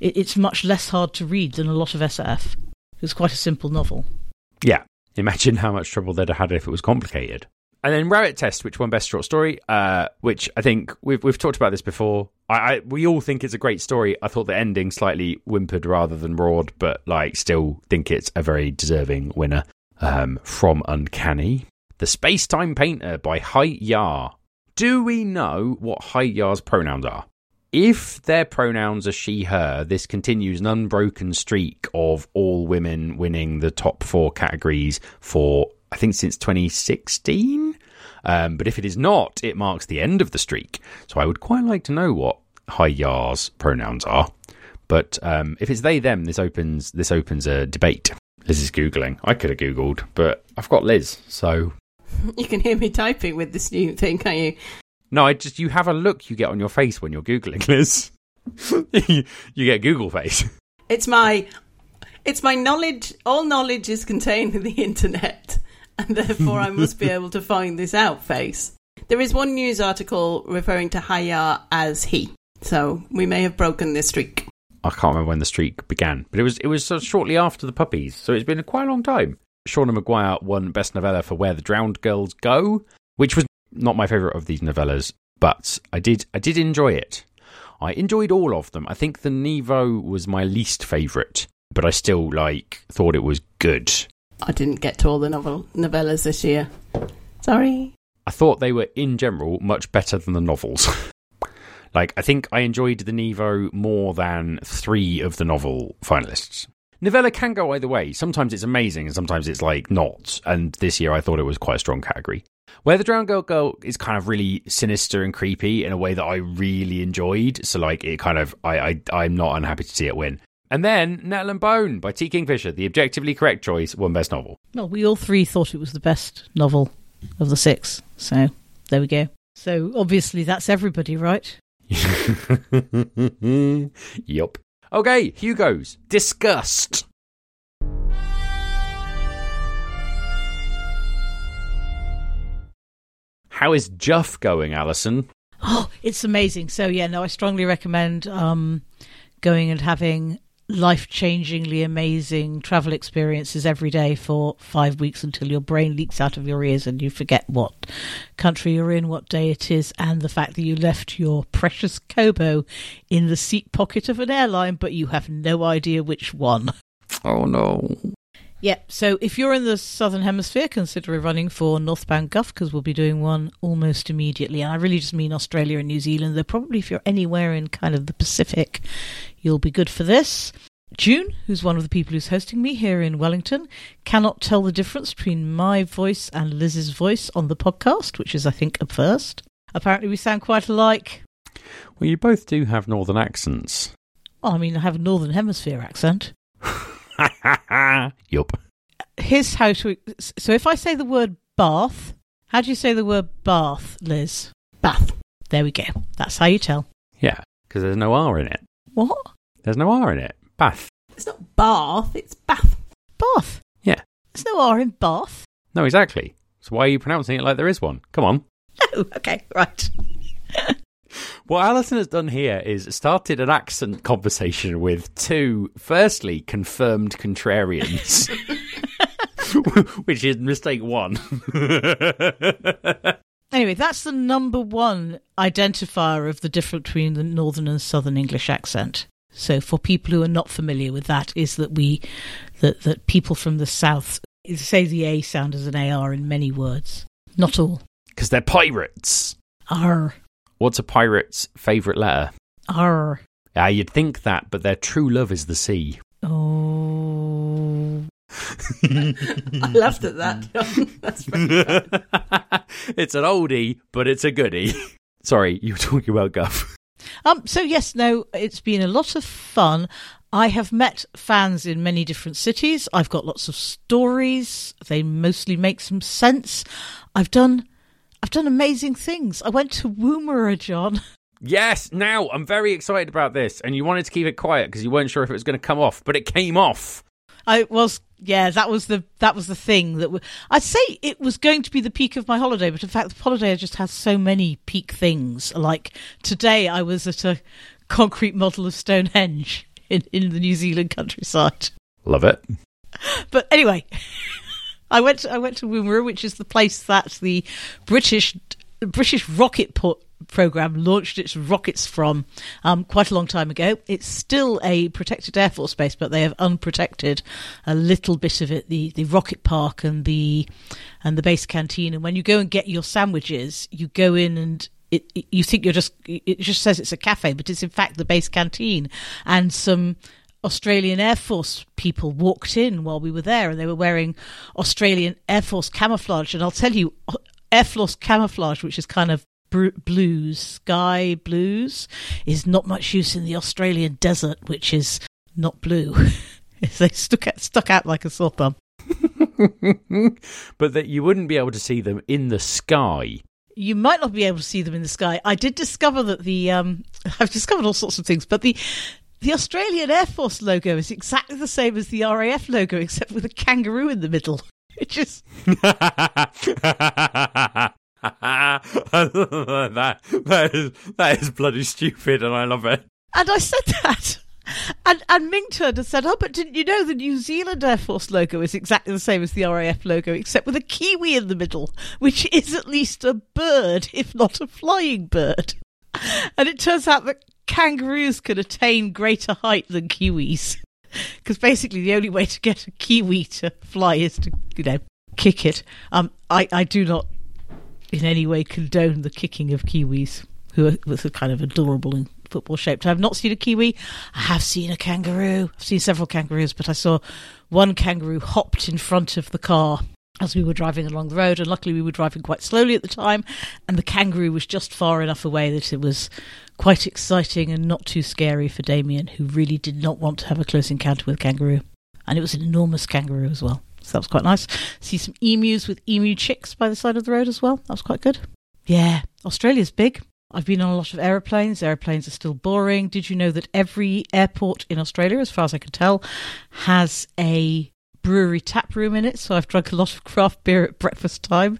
it- it's much less hard to read than a lot of SF. It was quite a simple novel. Yeah. Imagine how much trouble they'd have had if it was complicated. And then Rabbit Test, which won Best Short Story, uh, which I think we've we've talked about this before. I, I we all think it's a great story. I thought the ending slightly whimpered rather than roared, but like still think it's a very deserving winner. Um, from Uncanny, The Space Time Painter by Hai Ya. Do we know what Hai Ya's pronouns are? If their pronouns are she, her, this continues an unbroken streak of all women winning the top four categories for, I think, since 2016. Um, but if it is not, it marks the end of the streak. So I would quite like to know what Hai Ya's pronouns are. But um, if it's they them, this opens this opens a debate. Liz is googling. I could have googled, but I've got Liz, so You can hear me typing with this new thing, can't you? no. I just you have a look you get on your face when you're googling, Liz. you, you get Google face. It's my it's my knowledge all knowledge is contained in the internet and therefore I must be able to find this out face. There is one news article referring to Hai Ya as he. So we may have broken this streak. I can't remember when the streak began, but it was it was uh, shortly after the puppies, so it's been a quite a long time. Seanan McGuire won Best Novella for Where the Drowned Girls Go, which was not my favourite of these novellas, but I did I did enjoy it. I enjoyed all of them. I think the Nghi Vo was my least favourite, but I still like thought it was good. I didn't get to all the novel novellas this year. Sorry. I thought they were in general much better than the novels. like I think I enjoyed the Nghi Vo more than three of the novel finalists. Novella can go either way. Sometimes it's amazing and sometimes it's like not. And this year I thought it was quite a strong category. Where the Drowned Girl Girl is kind of really sinister and creepy in a way that I really enjoyed. So like it kind of I, I I'm not unhappy to see it win. And then Nettle and Bone by T. Kingfisher, the objectively correct choice, won best novel. Well, we all three thought it was the best novel of the six. So there we go. So obviously that's everybody, right? yup. Okay, Hugo's disgust. How is GUFF going, Alison? Oh, it's amazing. So yeah, no, I strongly recommend um, going and having life-changingly amazing travel experiences every day for five weeks until your brain leaks out of your ears and you forget what country you're in, what day it is, and the fact that you left your precious Kobo in the seat pocket of an airline, but you have no idea which one. Oh no. Yeah, so if you're in the southern hemisphere, consider running for Northbound Guff because we'll be doing one almost immediately. And I really just mean Australia and New Zealand, though probably if you're anywhere in kind of the Pacific, you'll be good for this. June, who's one of the people who's hosting me here in Wellington, cannot tell the difference between my voice and Liz's voice on the podcast, which is, I think, a first. Apparently, we sound quite alike. Well, you both do have northern accents. Oh, I mean, I have a northern hemisphere accent. yup. Here's how to. So if I say the word bath, how do you say the word bath, Liz? Bath. There we go. That's how you tell. Yeah, because there's no R in it. What? There's no R in it. Bath. It's not bath, it's bath. Bath? Yeah. There's no R in bath. No, exactly. So why are you pronouncing it like there is one? Come on. Oh, okay, right. What Alison has done here is started an accent conversation with two, firstly, confirmed contrarians, which is mistake one. Anyway, that's the number one identifier of the difference between the northern and southern English accent. So, for people who are not familiar with that, is that we that that people from the south say the A sound as an AR in many words. Not all. Because they're pirates. R What's a pirate's favourite letter? R. Ah, you'd think that, but their true love is the sea. Oh. I laughed at that. It's an oldie, but it's a goodie. Sorry, you were talking about Guff. Um, so yes, no, it's been a lot of fun. I have met fans in many different cities. I've got lots of stories. They mostly make some sense. I've done, I've done amazing things. I went to Woomera, John. Yes, now I'm very excited about this. And you wanted to keep it quiet because you weren't sure if it was going to come off, but it came off. I was yeah, that was the that was the thing that w- I'd say it was going to be the peak of my holiday, but in fact, the holiday just has so many peak things. Like today, I was at a concrete model of Stonehenge in, in the New Zealand countryside. Love it. But anyway, I went I went to Woomera, which is the place that the British British rocket put program launched its rockets from um, quite a long time ago. It's still a protected Air Force base, but they have unprotected a little bit of it, the, the rocket park and the and the base canteen. And when you go and get your sandwiches, you go in and it, it, you think you're just it just says it's a cafe, but it's in fact the base canteen and some Australian Air Force people walked in while we were there, and they were wearing Australian Air Force camouflage. And I'll tell you, Air Force camouflage, which is kind of blues, sky blues, is not much use in the Australian desert, which is not blue. they stuck out, stuck out like a sore thumb. but that you wouldn't be able to see them in the sky. You might not be able to see them in the sky. I did discover that the um, I've discovered all sorts of things, but the the Australian Air Force logo is exactly the same as the RAF logo, except with a kangaroo in the middle. It just that that is that is bloody stupid, and I love it. And I said that. And and Ming turned and said, "Oh, but didn't you know the New Zealand Air Force logo is exactly the same as the RAF logo, except with a kiwi in the middle, which is at least a bird, if not a flying bird." And it turns out that kangaroos can attain greater height than kiwis, because basically the only way to get a kiwi to fly is to, you know, kick it. Um, I I do not in any way condone the kicking of kiwis, who are, was kind of adorable and football shaped. I've not seen a kiwi. I have seen a kangaroo. I've seen several kangaroos, but I saw one kangaroo hopped in front of the car as we were driving along the road, and luckily we were driving quite slowly at the time, and the kangaroo was just far enough away that it was quite exciting and not too scary for Damien, who really did not want to have a close encounter with a kangaroo. And it was an enormous kangaroo as well. So that was quite nice. See some emus with emu chicks by the side of the road as well. That was quite good. Yeah, Australia's big. I've been on a lot of aeroplanes. Aeroplanes are still boring. Did you know that every airport in Australia, as far as I can tell, has a brewery tap room in it? So I've drunk a lot of craft beer at breakfast time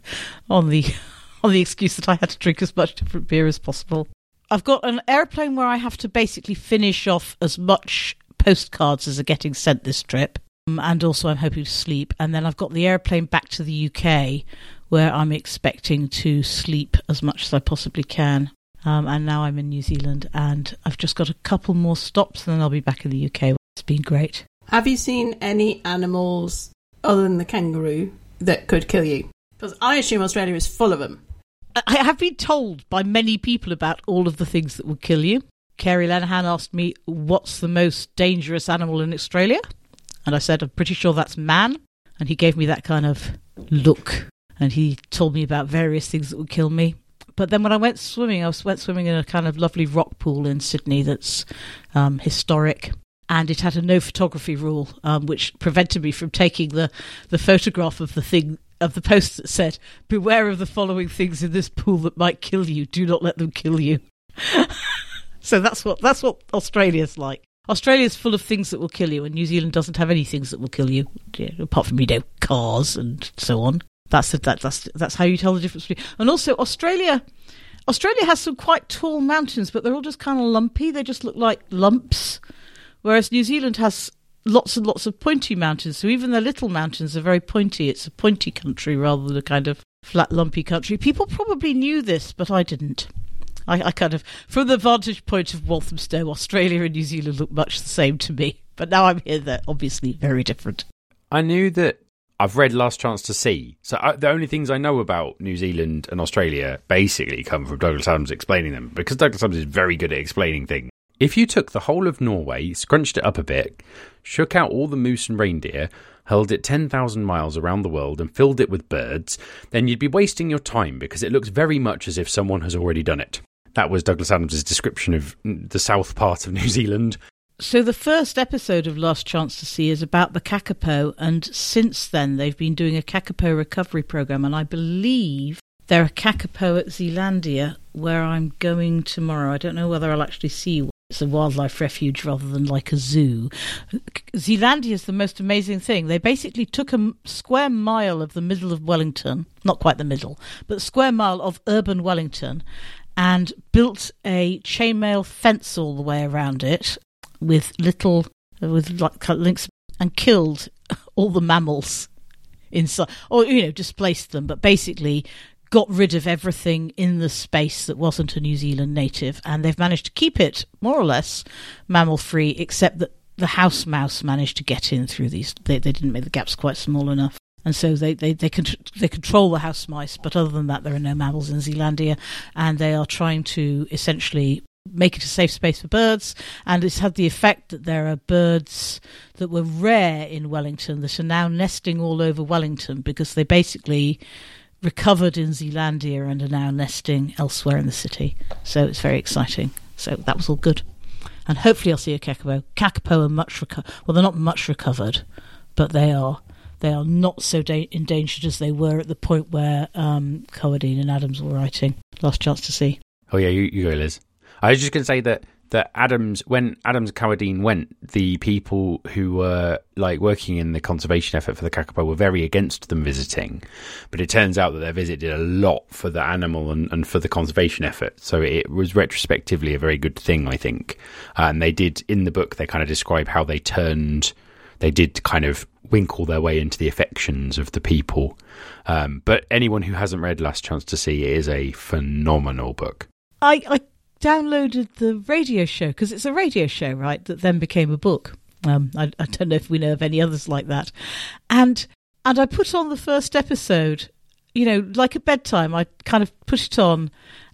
on the on the excuse that I had to drink as much different beer as possible. I've got an airplane where I have to basically finish off as much postcards as are getting sent this trip. Um, and also I'm hoping to sleep. And then I've got the airplane back to the UK where I'm expecting to sleep as much as I possibly can. Um, and now I'm in New Zealand and I've just got a couple more stops and then I'll be back in the UK. It's been great. Have you seen any animals other than the kangaroo that could kill you? Because I assume Australia is full of them. I have been told by many people about all of the things that would kill you. Kerry Lenihan asked me, What's the most dangerous animal in Australia? And I said, I'm pretty sure that's man. And he gave me that kind of look. And he told me about various things that would kill me. But then when I went swimming, I went swimming in a kind of lovely rock pool in Sydney that's um, historic. And it had a no photography rule, um, which prevented me from taking the, the photograph of the thing of the post that said, "Beware of the following things in this pool that might kill you. Do not let them kill you." so that's what that's what Australia's like. Australia's full of things that will kill you, and New Zealand doesn't have any things that will kill you, apart from you know cars and so on. That's that, that's that's how you tell the difference. Between, and also Australia, Australia has some quite tall mountains, but they're all just kind of lumpy. They just look like lumps, whereas New Zealand has lots and lots of pointy mountains. So even the little mountains are very pointy. It's a pointy country rather than a kind of flat, lumpy country. People probably knew this, but I didn't. I, I, kind of, from the vantage point of Walthamstow, Australia and New Zealand look much the same to me. But now I'm here, they're obviously very different. I knew that I've read Last Chance to See. So I, the only things I know about New Zealand and Australia basically come from Douglas Adams explaining them because Douglas Adams is very good at explaining things. If you took the whole of Norway, scrunched it up a bit, shook out all the moose and reindeer, hurled it 10,000 miles around the world, and filled it with birds, then you'd be wasting your time because it looks very much as if someone has already done it. That was Douglas Adams' description of the south part of New Zealand. So the first episode of Last Chance to See is about the kakapo, and since then they've been doing a kakapo recovery program, and I believe there are kakapo at Zealandia, where I'm going tomorrow. I don't know whether I'll actually see It's a wildlife refuge rather than like a zoo. Zealandia is the most amazing thing. They basically took a square mile of the middle of Wellington, not quite the middle, but a square mile of urban Wellington, and built a chainmail fence all the way around it with little, uh, with like links, and killed all the mammals inside, or you know, displaced them, but basically got rid of everything in the space that wasn't a New Zealand native, and they've managed to keep it more or less mammal free, except that the house mouse managed to get in through these. They, they didn't make the gaps quite small enough. And so they, they, they, con- they control the house mice, but other than that, there are no mammals in Zealandia, and they are trying to essentially make it a safe space for birds. And it's had the effect that there are birds that were rare in Wellington that are now nesting all over Wellington because they basically recovered in Zealandia and are now nesting elsewhere in the city. So it's very exciting. So that was all good. And hopefully I'll see a kakapo. Kakapo are much reco- well, they're not much recovered, but they are they are not so da- endangered as they were at the point where um, Carwardine and Adams were writing. Last chance to see. Oh yeah, you, you go, Liz. I was just going to say that that Adams, when Adams and Carwardine went, the people who were like working in the conservation effort for the kakapo were very against them visiting. But it turns out that their visit did a lot for the animal and, and for the conservation effort. So it was retrospectively a very good thing, I think. And they did in the book, they kind of describe how they turned, they did kind of winkle their way into the affections of the people. Um, but anyone who hasn't read Last Chance to See is a phenomenal book. I, I downloaded the radio show because it's a radio show, right? That then became a book. Um, I, I don't know if we know of any others like that, and and I put on the first episode. You know, like at bedtime, I kind of put it on,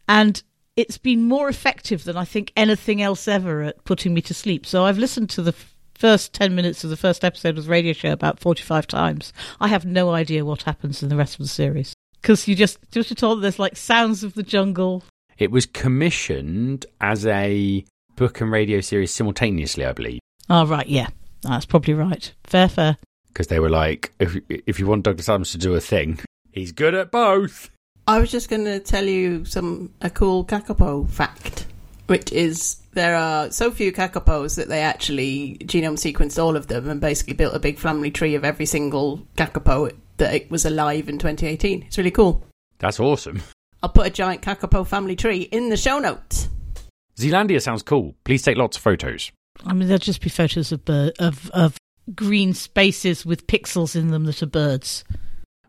and it's been more effective than I think anything else ever at putting me to sleep. So I've listened to the first 10 minutes of the first episode of the radio show about 45 times. I have no idea what happens in the rest of the series. Because you just, just told there's like sounds of the jungle, it was commissioned as a book and radio series simultaneously, I believe. Oh, right, yeah. That's probably right. Fair, fair. Because they were like, if, if you want Douglas Adams to do a thing, he's good at both. I was just going to tell you some a cool kakapo fact, which is there are so few kakapos that they actually genome sequenced all of them and basically built a big family tree of every single kakapo that it was alive in 2018. It's really cool. That's awesome. I'll put a giant kakapo family tree in the show notes. Zealandia sounds cool. Please take lots of photos. I mean, there'll just be photos of bird, of of green spaces with pixels in them that are birds.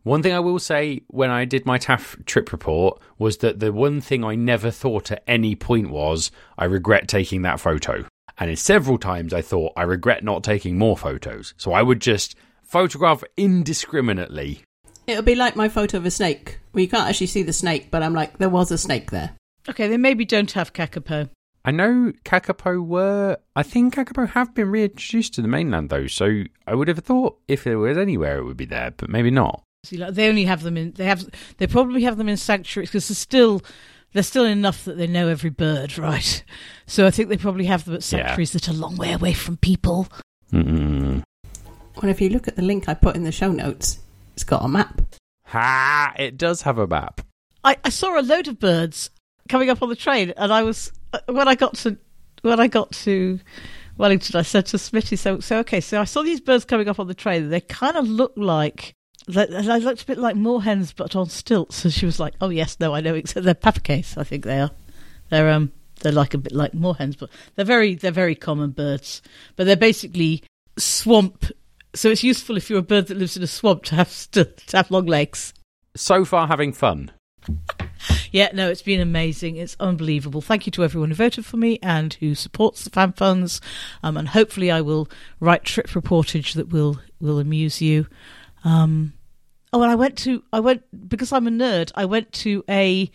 One thing I will say when I did my TAFF trip report was that the one thing I never thought at any point was I regret taking that photo. And in several times I thought I regret not taking more photos. So I would just photograph indiscriminately It'll be like my photo of a snake, where you can't actually see the snake, but I'm like, there was a snake there. Okay, they maybe don't have kakapo. I know Kakapo were. I think Kakapo have been reintroduced to the mainland though, so I would have thought if there was anywhere it would be there, but maybe not. See, like, they only have them in. They have. They probably have them in sanctuaries because there's still. There's still enough that they know every bird, right? So I think they probably have them at sanctuaries yeah. that are a long way away from people. Mm-mm. Well, if you look at the link I put in the show notes, it's got a map. Ha! It does have a map. I, I saw a load of birds coming up on the train, and I was uh, when I got to when I got to Wellington, I said to Smitty, "So, so okay, so I saw these birds coming up on the train. They kind of look like." They, looked a bit like moorhens, but on stilts. And she was like, "Oh yes, no, I know. Except they're papoose. I think they are. They're um, they're like a bit like moorhens, but they're very, they're very common birds. But they're basically swamp so it's useful if you're a bird that lives in a swamp to have to, to have long legs. So far, having fun. yeah, no, it's been amazing. It's unbelievable. Thank you to everyone who voted for me and who supports the fan funds. Um, and hopefully, I will write trip reportage that will will amuse you. Um, oh, and I went to I went because I'm a nerd. I went to a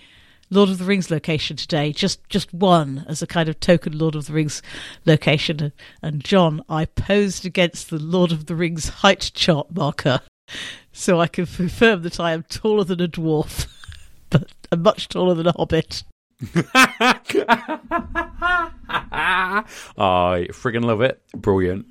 Lord of the Rings location today, just just one as a kind of token Lord of the Rings location. And John, I posed against the Lord of the Rings height chart marker, so I can confirm that I am taller than a dwarf, but I'm much taller than a hobbit. I friggin' love it. Brilliant.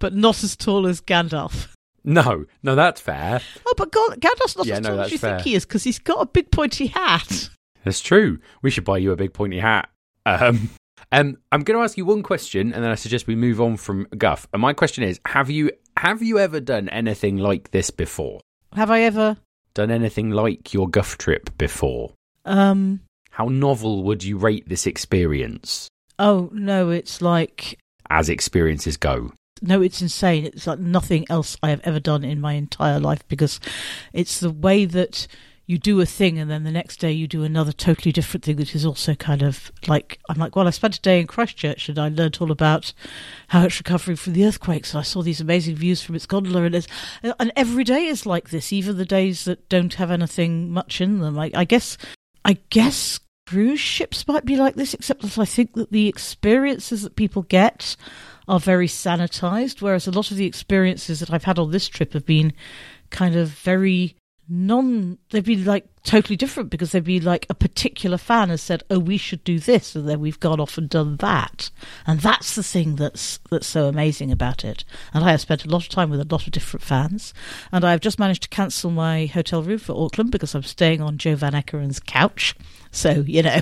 But not as tall as Gandalf. No, no, that's fair. Oh, but God, Gandalf's not yeah, as tall no, as you fair. think he is because he's got a big pointy hat. That's true. We should buy you a big pointy hat. Um, Um, I'm going to ask you one question, and then I suggest we move on from Guff. And my question is: Have you have you ever done anything like this before? Have I ever? Done anything like your Guff trip before? Um. How novel would you rate this experience? Oh no, it's like as experiences go. No, it's insane. It's like nothing else I have ever done in my entire life because it's the way that you do a thing and then the next day you do another totally different thing that is also kind of like I'm like, well, I spent a day in Christchurch and I learned all about how it's recovering from the earthquakes and I saw these amazing views from its gondola and and every day is like this, even the days that don't have anything much in them. I, I guess I guess cruise ships might be like this, except that I think that the experiences that people get are very sanitized, whereas a lot of the experiences that I've had on this trip have been kind of very non they'd be like totally different because they'd be like a particular fan has said oh we should do this and then we've gone off and done that. And that's the thing that's that's so amazing about it. And i have spent a lot of time with a lot of different fans. And i've just managed to cancel my hotel room for auckland because i'm staying on joe van Ekkeren's couch. So you know.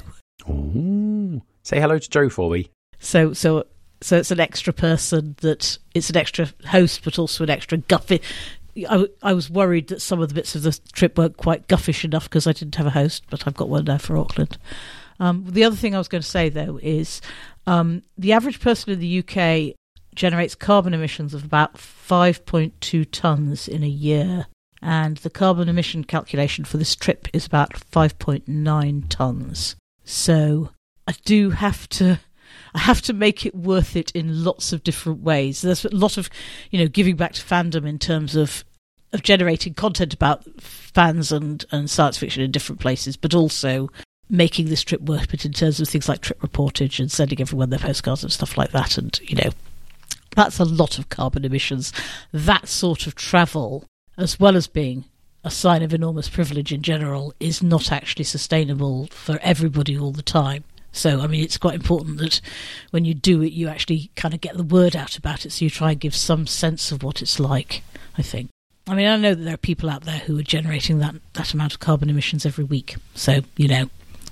Ooh. say hello to joe for me. So so so it's an extra person that it's an extra host but also an extra guffy I, I was worried that some of the bits of the trip weren't quite guffish enough because I didn't have a host, but I've got one now for Auckland. Um, the other thing I was going to say, though, is um, the average person in the UK generates carbon emissions of about 5.2 tonnes in a year. And the carbon emission calculation for this trip is about 5.9 tonnes. So I do have to I have to make it worth it in lots of different ways. There's a lot of, you know, giving back to fandom in terms of of generating content about fans and, and science fiction in different places, but also making this trip worth it in terms of things like trip reportage and sending everyone their postcards and stuff like that. And, you know, that's a lot of carbon emissions. That sort of travel, as well as being a sign of enormous privilege in general, is not actually sustainable for everybody all the time. So, I mean, it's quite important that when you do it, you actually kind of get the word out about it. So you try and give some sense of what it's like, I think. I mean, I know that there are people out there who are generating that, that amount of carbon emissions every week. So, you know,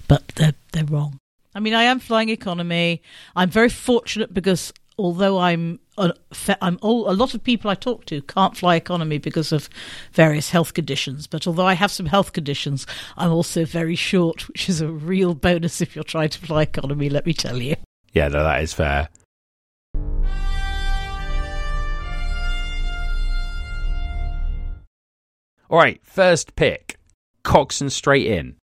but they're, they're wrong. I mean, I am flying economy. I'm very fortunate because although I'm I'm all, a lot of people I talk to can't fly economy because of various health conditions. But although I have some health conditions, I'm also very short, which is a real bonus if you're trying to fly economy. Let me tell you. Yeah, no, that is fair. All right, first pick Coxon straight in.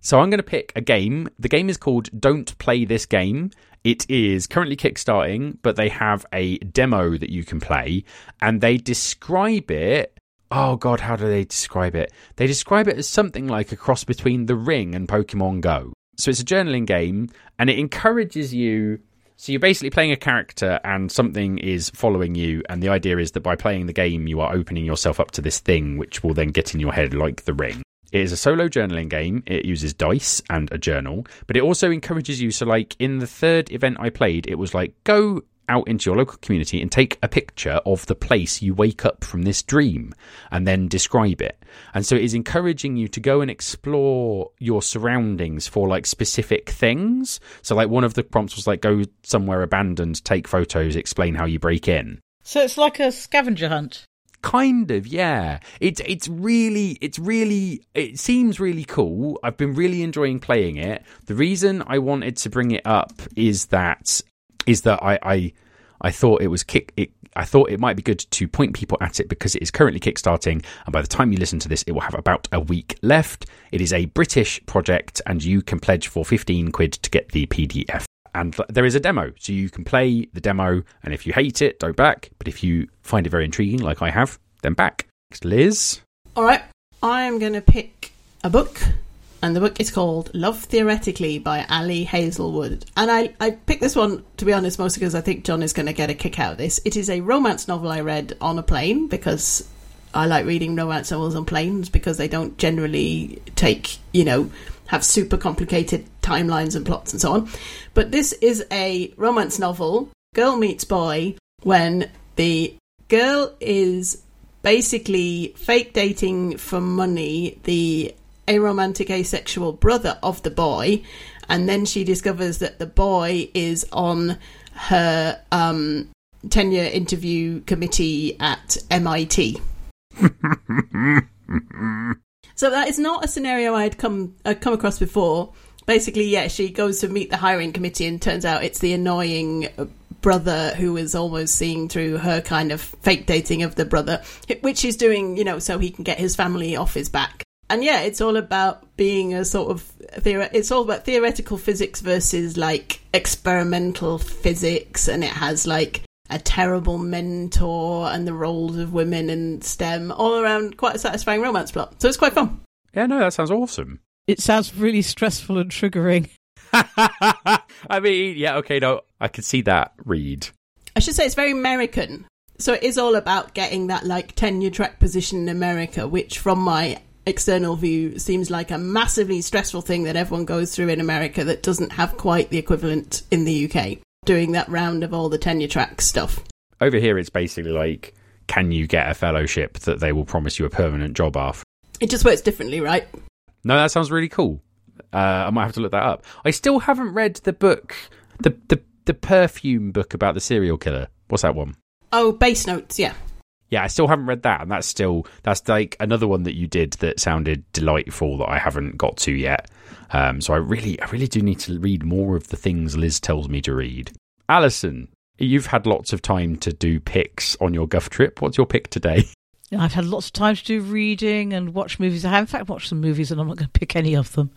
So I'm going to pick a game. The game is called Don't Play This Game. It is currently kickstarting, but they have a demo that you can play, and they describe it. Oh god, how do they describe it? They describe it as something like a cross between The Ring and Pokemon Go. So it's a journaling game, and it encourages you. So you're basically playing a character, and something is following you, and the idea is that by playing the game, you are opening yourself up to this thing, which will then get in your head like the ring. It is a solo journaling game. It uses dice and a journal, but it also encourages you. So, like in the third event I played, it was like go out into your local community and take a picture of the place you wake up from this dream and then describe it. And so it is encouraging you to go and explore your surroundings for like specific things. So, like one of the prompts was like go somewhere abandoned, take photos, explain how you break in. So it's like a scavenger hunt. Kind of, yeah. It's it's really it's really it seems really cool. I've been really enjoying playing it. The reason I wanted to bring it up is that is that I I, I thought it was kick it I thought it might be good to point people at it because it is currently kickstarting, and by the time you listen to this, it will have about a week left. It is a British project, and you can pledge for 15 quid to get the PDF. And there is a demo, so you can play the demo, and if you hate it, don't back. But if you find it very intriguing, like I have, then back. Next, Liz. All right, I am going to pick a book, and the book is called Love Theoretically by Ali Hazelwood. And I, I picked this one, to be honest, mostly because I think John is going to get a kick out of this. It is a romance novel I read on a plane because I like reading romance novels on planes because they don't generally take, you know, have super complicated timelines and plots and so on. But this is a romance novel, girl meets boy, when the girl is basically fake dating for money the aromantic asexual brother of the boy and then she discovers that the boy is on her um, tenure interview committee at MIT. so that is not a scenario I had come I'd come across before. Basically, yeah, she goes to meet the hiring committee, and turns out it's the annoying brother who is almost seeing through her kind of fake dating of the brother, which he's doing, you know, so he can get his family off his back. And yeah, it's all about being a sort of theory. It's all about theoretical physics versus like experimental physics, and it has like a terrible mentor and the roles of women in STEM all around quite a satisfying romance plot. So it's quite fun. Yeah, no, that sounds awesome. It sounds really stressful and triggering. I mean, yeah, okay, no, I can see that read. I should say it's very American. So it is all about getting that like tenure track position in America, which from my external view seems like a massively stressful thing that everyone goes through in America that doesn't have quite the equivalent in the UK, doing that round of all the tenure track stuff. Over here, it's basically like, can you get a fellowship that they will promise you a permanent job after? It just works differently, right? No, that sounds really cool. Uh, I might have to look that up. I still haven't read the book, the the the perfume book about the serial killer. What's that one? Oh, base notes. Yeah. Yeah, I still haven't read that, and that's still that's like another one that you did that sounded delightful that I haven't got to yet. Um, so I really, I really do need to read more of the things Liz tells me to read. Alison, you've had lots of time to do picks on your Guff trip. What's your pick today? I've had lots of time to do reading and watch movies. I have, in fact, watched some movies, and I'm not going to pick any of them.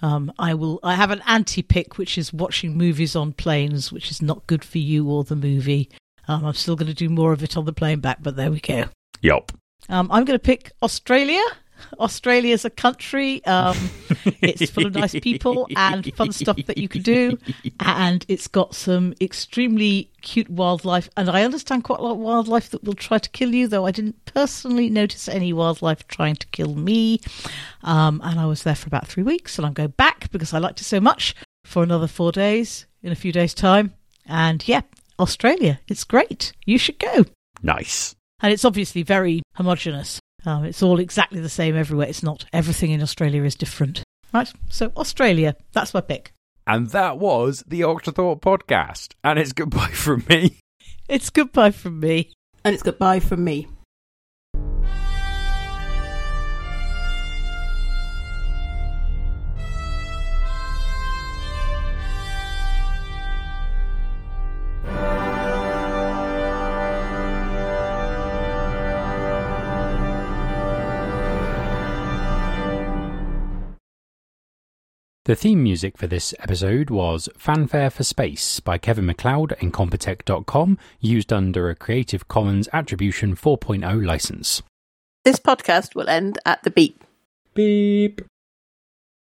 Um, I will. I have an anti-pick, which is watching movies on planes, which is not good for you or the movie. Um, I'm still going to do more of it on the plane back, but there we go. Yup. Um, I'm going to pick Australia. Australia's a country. Um, it's full of nice people and fun stuff that you can do, and it's got some extremely cute wildlife. And I understand quite a lot of wildlife that will try to kill you, though I didn't personally notice any wildlife trying to kill me. Um, and I was there for about three weeks, and I'm going back because I liked it so much for another four days in a few days' time. And yeah, Australia, it's great. You should go. Nice. And it's obviously very homogenous. Um, it's all exactly the same everywhere. It's not. Everything in Australia is different. Right? So, Australia, that's my pick. And that was the Octothorpe podcast. And it's goodbye from me. It's goodbye from me. And it's goodbye from me. The theme music for this episode was Fanfare for Space by Kevin MacLeod and incompetech.com, used under a Creative Commons Attribution 4.0 license. This podcast will end at the beep. Beep.